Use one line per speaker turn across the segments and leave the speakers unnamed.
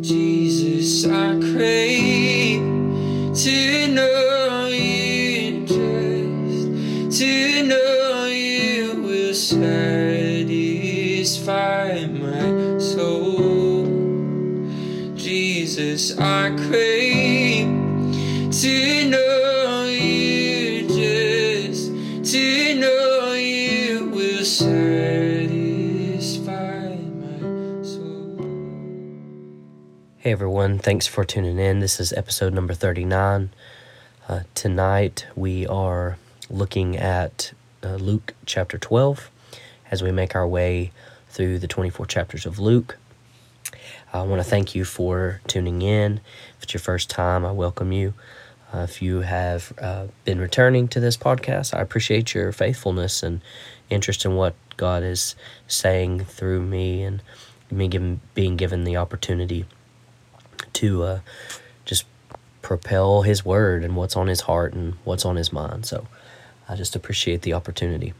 Jesus, I crave to know
Hey everyone, thanks for tuning in. This is episode number 39. Uh, tonight we are looking at uh, Luke chapter 12 as we make our way through the 24 chapters of Luke. I want to thank you for tuning in. If it's your first time, I welcome you. Uh, if you have uh, been returning to this podcast, I appreciate your faithfulness and interest in what God is saying through me and me being given the opportunity to uh, just propel his word and what's on his heart and what's on his mind. So I just appreciate the opportunity.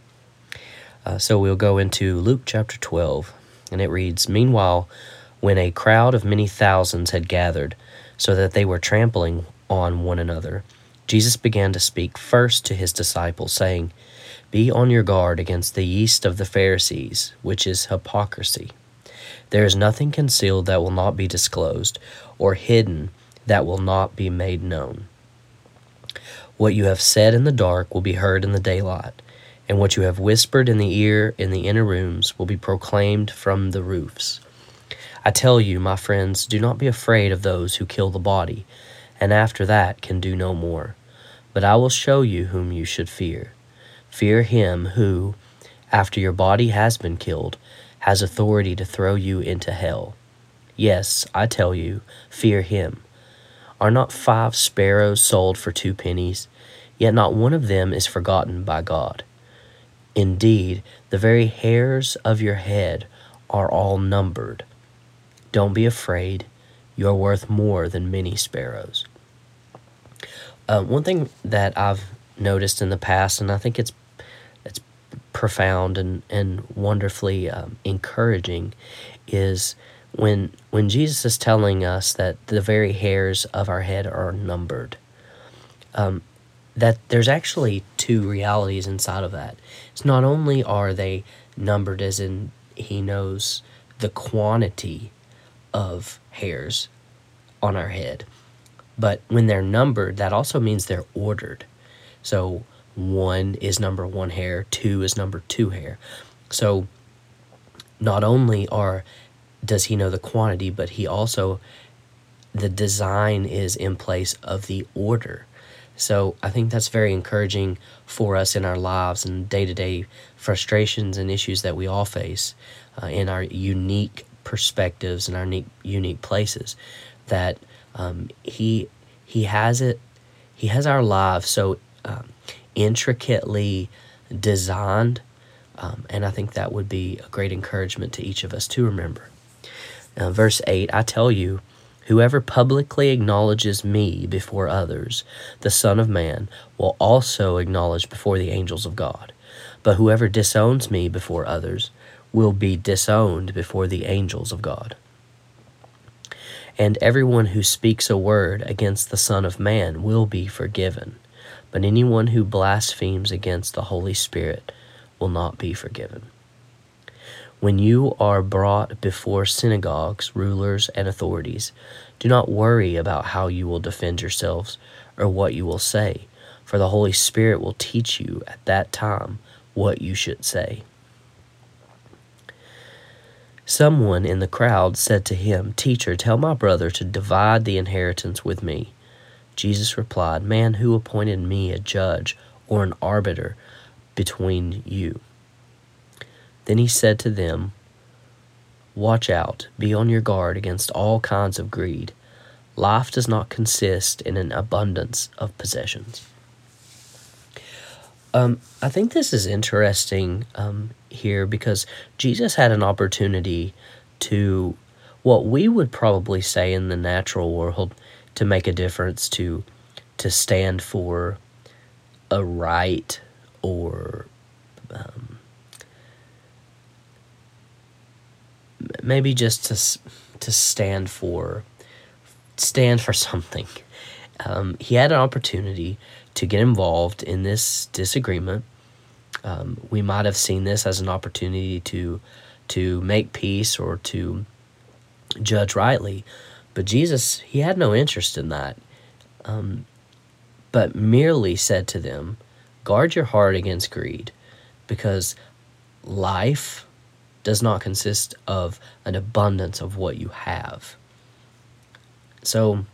Uh, so we'll go into Luke chapter 12, and it reads Meanwhile, when a crowd of many thousands had gathered, so that they were trampling on one another, Jesus began to speak first to his disciples, saying, Be on your guard against the yeast of the Pharisees, which is hypocrisy. There is nothing concealed that will not be disclosed, or hidden that will not be made known. What you have said in the dark will be heard in the daylight, and what you have whispered in the ear in the inner rooms will be proclaimed from the roofs. I tell you, my friends, do not be afraid of those who kill the body, and after that can do no more. But I will show you whom you should fear. Fear him who, after your body has been killed, has authority to throw you into hell. Yes, I tell you, fear him. Are not five sparrows sold for two pennies? Yet not one of them is forgotten by God. Indeed, the very hairs of your head are all numbered. Don't be afraid. You are worth more than many sparrows. Uh, one thing that I've noticed in the past, and I think it's it's profound and and wonderfully um, encouraging, is when when Jesus is telling us that the very hairs of our head are numbered. Um, that there's actually two realities inside of that. It's not only are they numbered, as in He knows the quantity of hairs on our head. But when they're numbered, that also means they're ordered. So one is number one hair, two is number two hair. So not only are does he know the quantity, but he also the design is in place of the order. So I think that's very encouraging for us in our lives and day to day frustrations and issues that we all face uh, in our unique perspectives and our unique, unique places. That um, he he has it he has our lives so um, intricately designed, um, and I think that would be a great encouragement to each of us to remember. Verse 8 I tell you, whoever publicly acknowledges me before others, the Son of Man, will also acknowledge before the angels of God. But whoever disowns me before others will be disowned before the angels of God. And everyone who speaks a word against the Son of Man will be forgiven, but anyone who blasphemes against the Holy Spirit will not be forgiven. When you are brought before synagogues, rulers, and authorities, do not worry about how you will defend yourselves or what you will say, for the Holy Spirit will teach you at that time what you should say. Someone in the crowd said to him, Teacher, tell my brother to divide the inheritance with me. Jesus replied, Man, who appointed me a judge or an arbiter between you? Then he said to them, Watch out, be on your guard against all kinds of greed. Life does not consist in an abundance of possessions. Um, I think this is interesting um, here because Jesus had an opportunity to, what we would probably say in the natural world, to make a difference, to to stand for a right or um, maybe just to to stand for stand for something. Um, he had an opportunity to get involved in this disagreement. Um, we might have seen this as an opportunity to to make peace or to judge rightly, but Jesus he had no interest in that, um, but merely said to them, "Guard your heart against greed, because life does not consist of an abundance of what you have." So,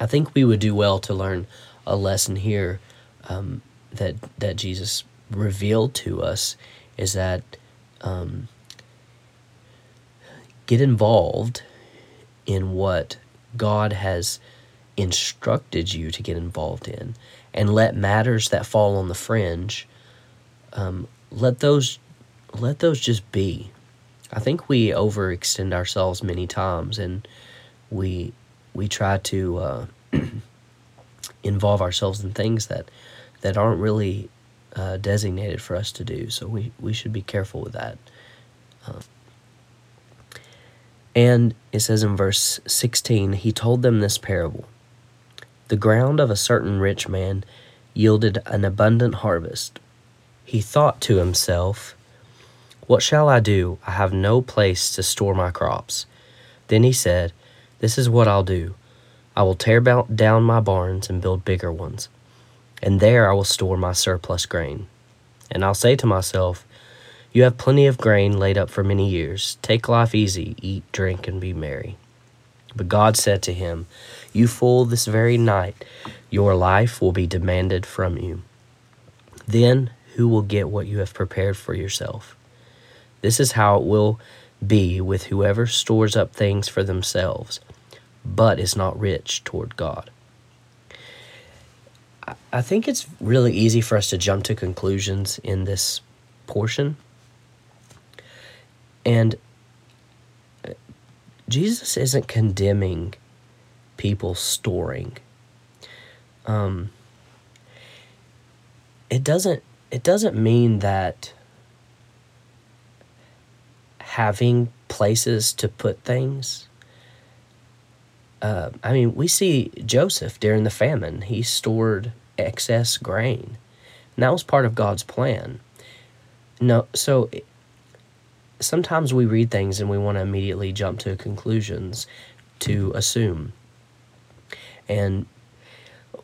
I think we would do well to learn a lesson here um, that that Jesus revealed to us is that um, get involved in what God has instructed you to get involved in, and let matters that fall on the fringe, um, let those let those just be. I think we overextend ourselves many times, and we we try to uh, involve ourselves in things that that aren't really uh, designated for us to do. So we, we should be careful with that. Uh, and it says in verse 16, he told them this parable The ground of a certain rich man yielded an abundant harvest. He thought to himself, What shall I do? I have no place to store my crops. Then he said, This is what I'll do. I will tear down my barns and build bigger ones, and there I will store my surplus grain. And I'll say to myself, You have plenty of grain laid up for many years. Take life easy, eat, drink, and be merry. But God said to him, You fool, this very night your life will be demanded from you. Then who will get what you have prepared for yourself? This is how it will be with whoever stores up things for themselves but is not rich toward God. I think it's really easy for us to jump to conclusions in this portion. And uh, Jesus isn't condemning people storing. Um, it doesn't it doesn't mean that having places to put things uh, I mean, we see Joseph during the famine, he stored excess grain. And that was part of God's plan. No, so sometimes we read things and we want to immediately jump to conclusions to assume. And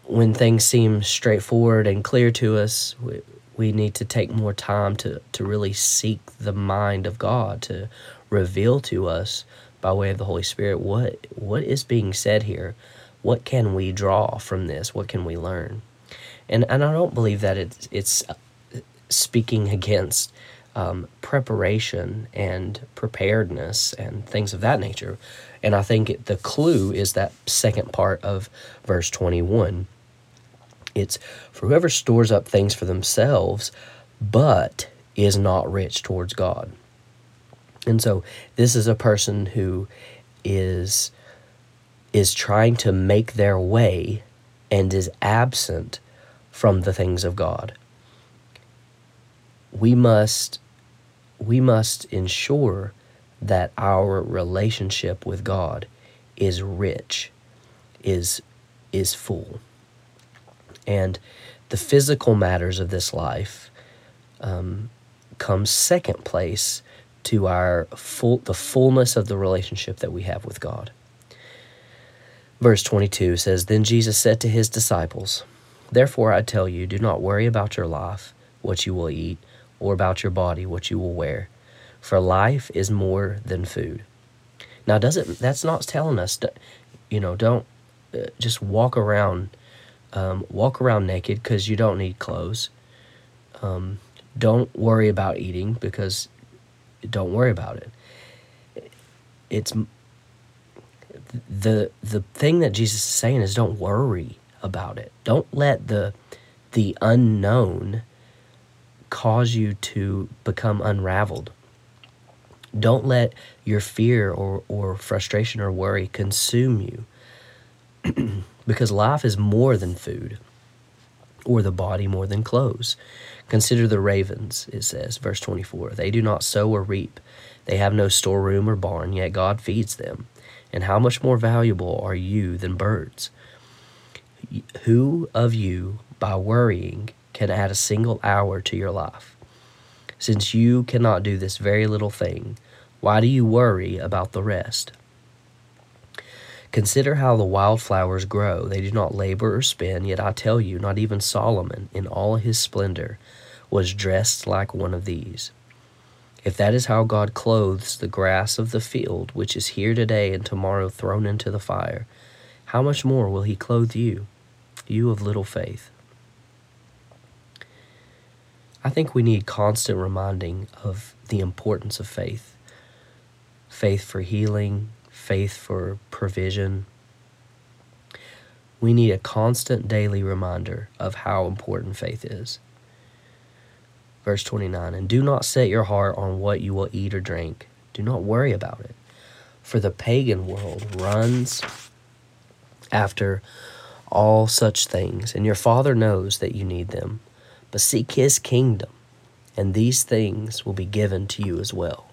when things seem straightforward and clear to us, we, we need to take more time to, to really seek the mind of God to reveal to us by way of the Holy Spirit what what is being said here. What can we draw from this? What can we learn? And and I don't believe that it's it's speaking against um, preparation and preparedness and things of that nature. And I think the clue is that second part of verse 21. It's for whoever stores up things for themselves, but is not rich towards God. And so this is a person who is is trying to make their way and is absent from the things of God. We must we must ensure that our relationship with God is rich, is is full. And the physical matters of this life um, comes second place to our full the fullness of the relationship that we have with God. Verse 22 says then Jesus said to his disciples, Therefore I tell you, do not worry about your life, what you will eat, or about your body, what you will wear, for life is more than food. Now doesn't that's not telling us you know, don't uh, just walk around um, walk around naked because you don't need clothes. Um, don't worry about eating because don't worry about it. It's the the thing that Jesus is saying is don't worry about it. Don't let the the unknown cause you to become unraveled. Don't let your fear or, or frustration or worry consume you. because life is more than food, or the body more than clothes. Consider the ravens, it says, verse 24. They do not sow or reap, they have no storeroom or barn, yet God feeds them. And how much more valuable are you than birds? Who of you, by worrying, can add a single hour to your life? Since you cannot do this very little thing, why do you worry about the rest? Consider how the wildflowers grow. They do not labor or spin, yet I tell you, not even Solomon, in all his splendor, was dressed like one of these. If that is how God clothes the grass of the field, which is here today and tomorrow thrown into the fire, how much more will he clothe you, you of little faith? I think we need constant reminding of the importance of faith faith for healing, faith for provision. We need a constant daily reminder of how important faith is. Verse 29 And do not set your heart on what you will eat or drink, do not worry about it. For the pagan world runs after all such things, and your Father knows that you need them. But seek His kingdom, and these things will be given to you as well.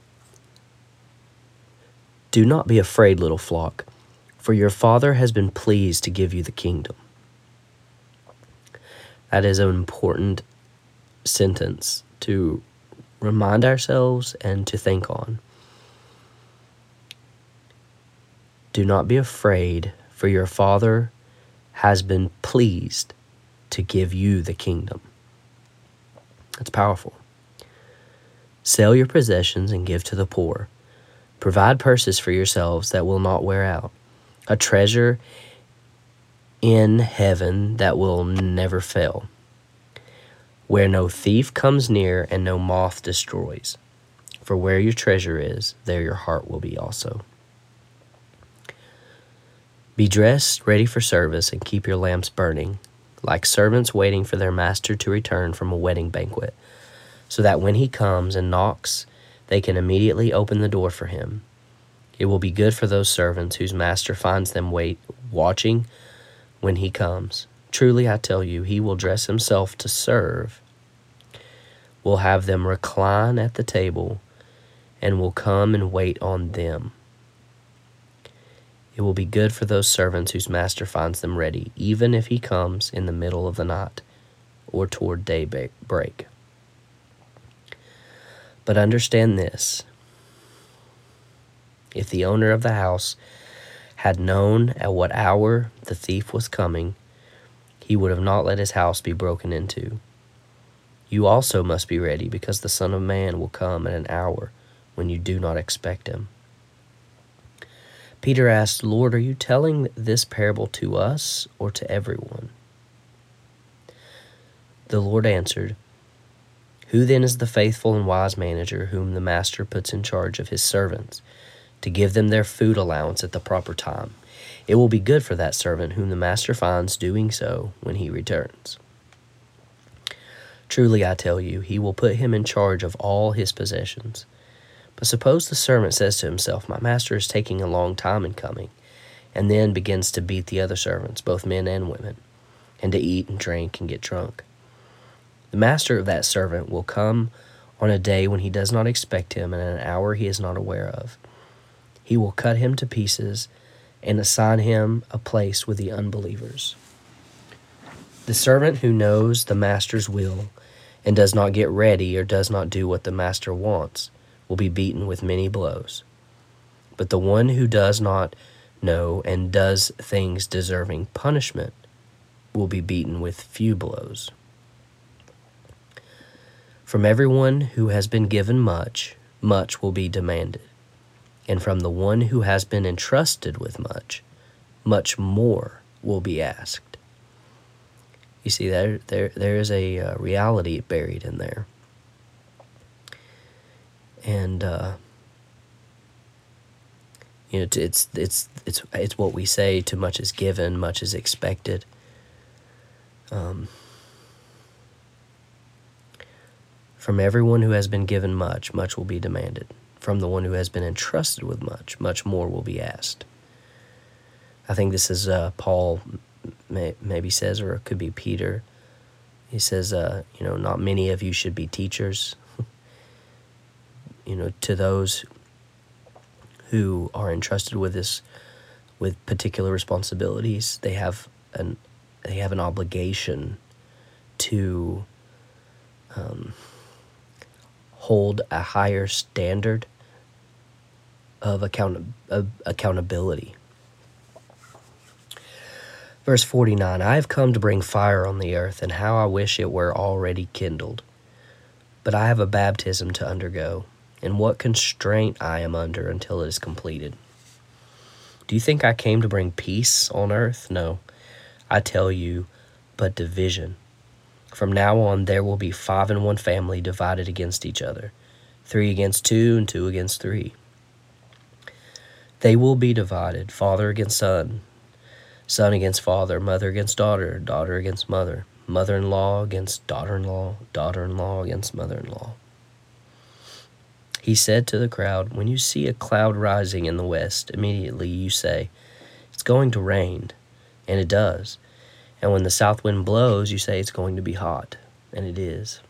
Do not be afraid, little flock, for your Father has been pleased to give you the kingdom. That is an important sentence to remind ourselves and to think on. Do not be afraid, for your Father has been pleased to give you the kingdom. That's powerful. Sell your possessions and give to the poor. Provide purses for yourselves that will not wear out, a treasure in heaven that will never fail, where no thief comes near and no moth destroys. For where your treasure is, there your heart will be also. Be dressed, ready for service, and keep your lamps burning, like servants waiting for their master to return from a wedding banquet, so that when he comes and knocks, they can immediately open the door for him. It will be good for those servants whose master finds them wait watching when he comes. Truly I tell you, he will dress himself to serve, will have them recline at the table, and will come and wait on them. It will be good for those servants whose master finds them ready, even if he comes in the middle of the night or toward daybreak. But understand this if the owner of the house had known at what hour the thief was coming, he would have not let his house be broken into. You also must be ready, because the Son of Man will come at an hour when you do not expect him. Peter asked, Lord, are you telling this parable to us or to everyone? The Lord answered, who then is the faithful and wise manager whom the master puts in charge of his servants to give them their food allowance at the proper time? It will be good for that servant whom the master finds doing so when he returns. Truly, I tell you, he will put him in charge of all his possessions. But suppose the servant says to himself, My master is taking a long time in coming, and then begins to beat the other servants, both men and women, and to eat and drink and get drunk. The master of that servant will come on a day when he does not expect him and an hour he is not aware of. He will cut him to pieces and assign him a place with the unbelievers. The servant who knows the master's will and does not get ready or does not do what the master wants will be beaten with many blows. But the one who does not know and does things deserving punishment will be beaten with few blows. From everyone who has been given much, much will be demanded. And from the one who has been entrusted with much, much more will be asked. You see, there, there, there is a uh, reality buried in there. And, uh, you know, it's, it's, it's, it's what we say too much is given, much is expected. Um, From everyone who has been given much, much will be demanded. From the one who has been entrusted with much, much more will be asked. I think this is uh, Paul may, maybe says, or it could be Peter. He says, uh, you know, not many of you should be teachers. You know, to those who are entrusted with this with particular responsibilities. They have an they have an obligation to um, hold a higher standard of account of accountability. Verse 49 I have come to bring fire on the earth, and how I wish it were already kindled. But I have a baptism to undergo, and what constraint I am under until it is completed. Do you think I came to bring peace on earth? No, I tell you, but division. From now on, there will be five in one family divided against each other, three against two, and two against three. They will be divided, father against son, son against father, mother against daughter, daughter against mother, mother in law against daughter in law, daughter in law against mother in law. He said to the crowd, When you see a cloud rising in the west, immediately you say, It's going to rain, and it does. And when the south wind blows, you say it's going to be hot, and it is.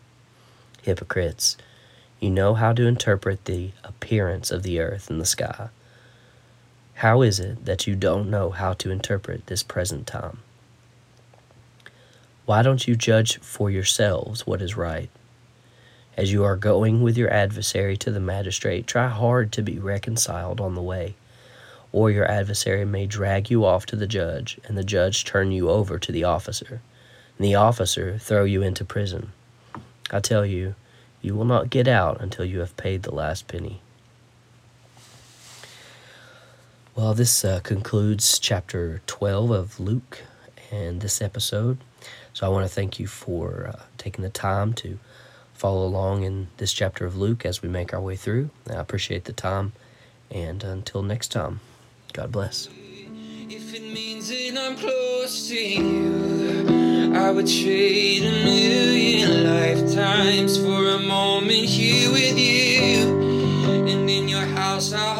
Hypocrites, you know how to interpret the appearance of the earth and the sky. How is it that you don't know how to interpret this present time? Why don't you judge for yourselves what is right? As you are going with your adversary to the magistrate, try hard to be reconciled on the way, or your adversary may drag you off to the judge, and the judge turn you over to the officer, and the officer throw you into prison. I tell you, you will not get out until you have paid the last penny. Well, this uh, concludes chapter 12 of Luke and this episode. So I want to thank you for uh, taking the time to follow along in this chapter of Luke as we make our way through. I appreciate the time, and until next time, God bless.
If it means that I'm close to you, I would trade a million lifetimes for a moment here with you, and in your house I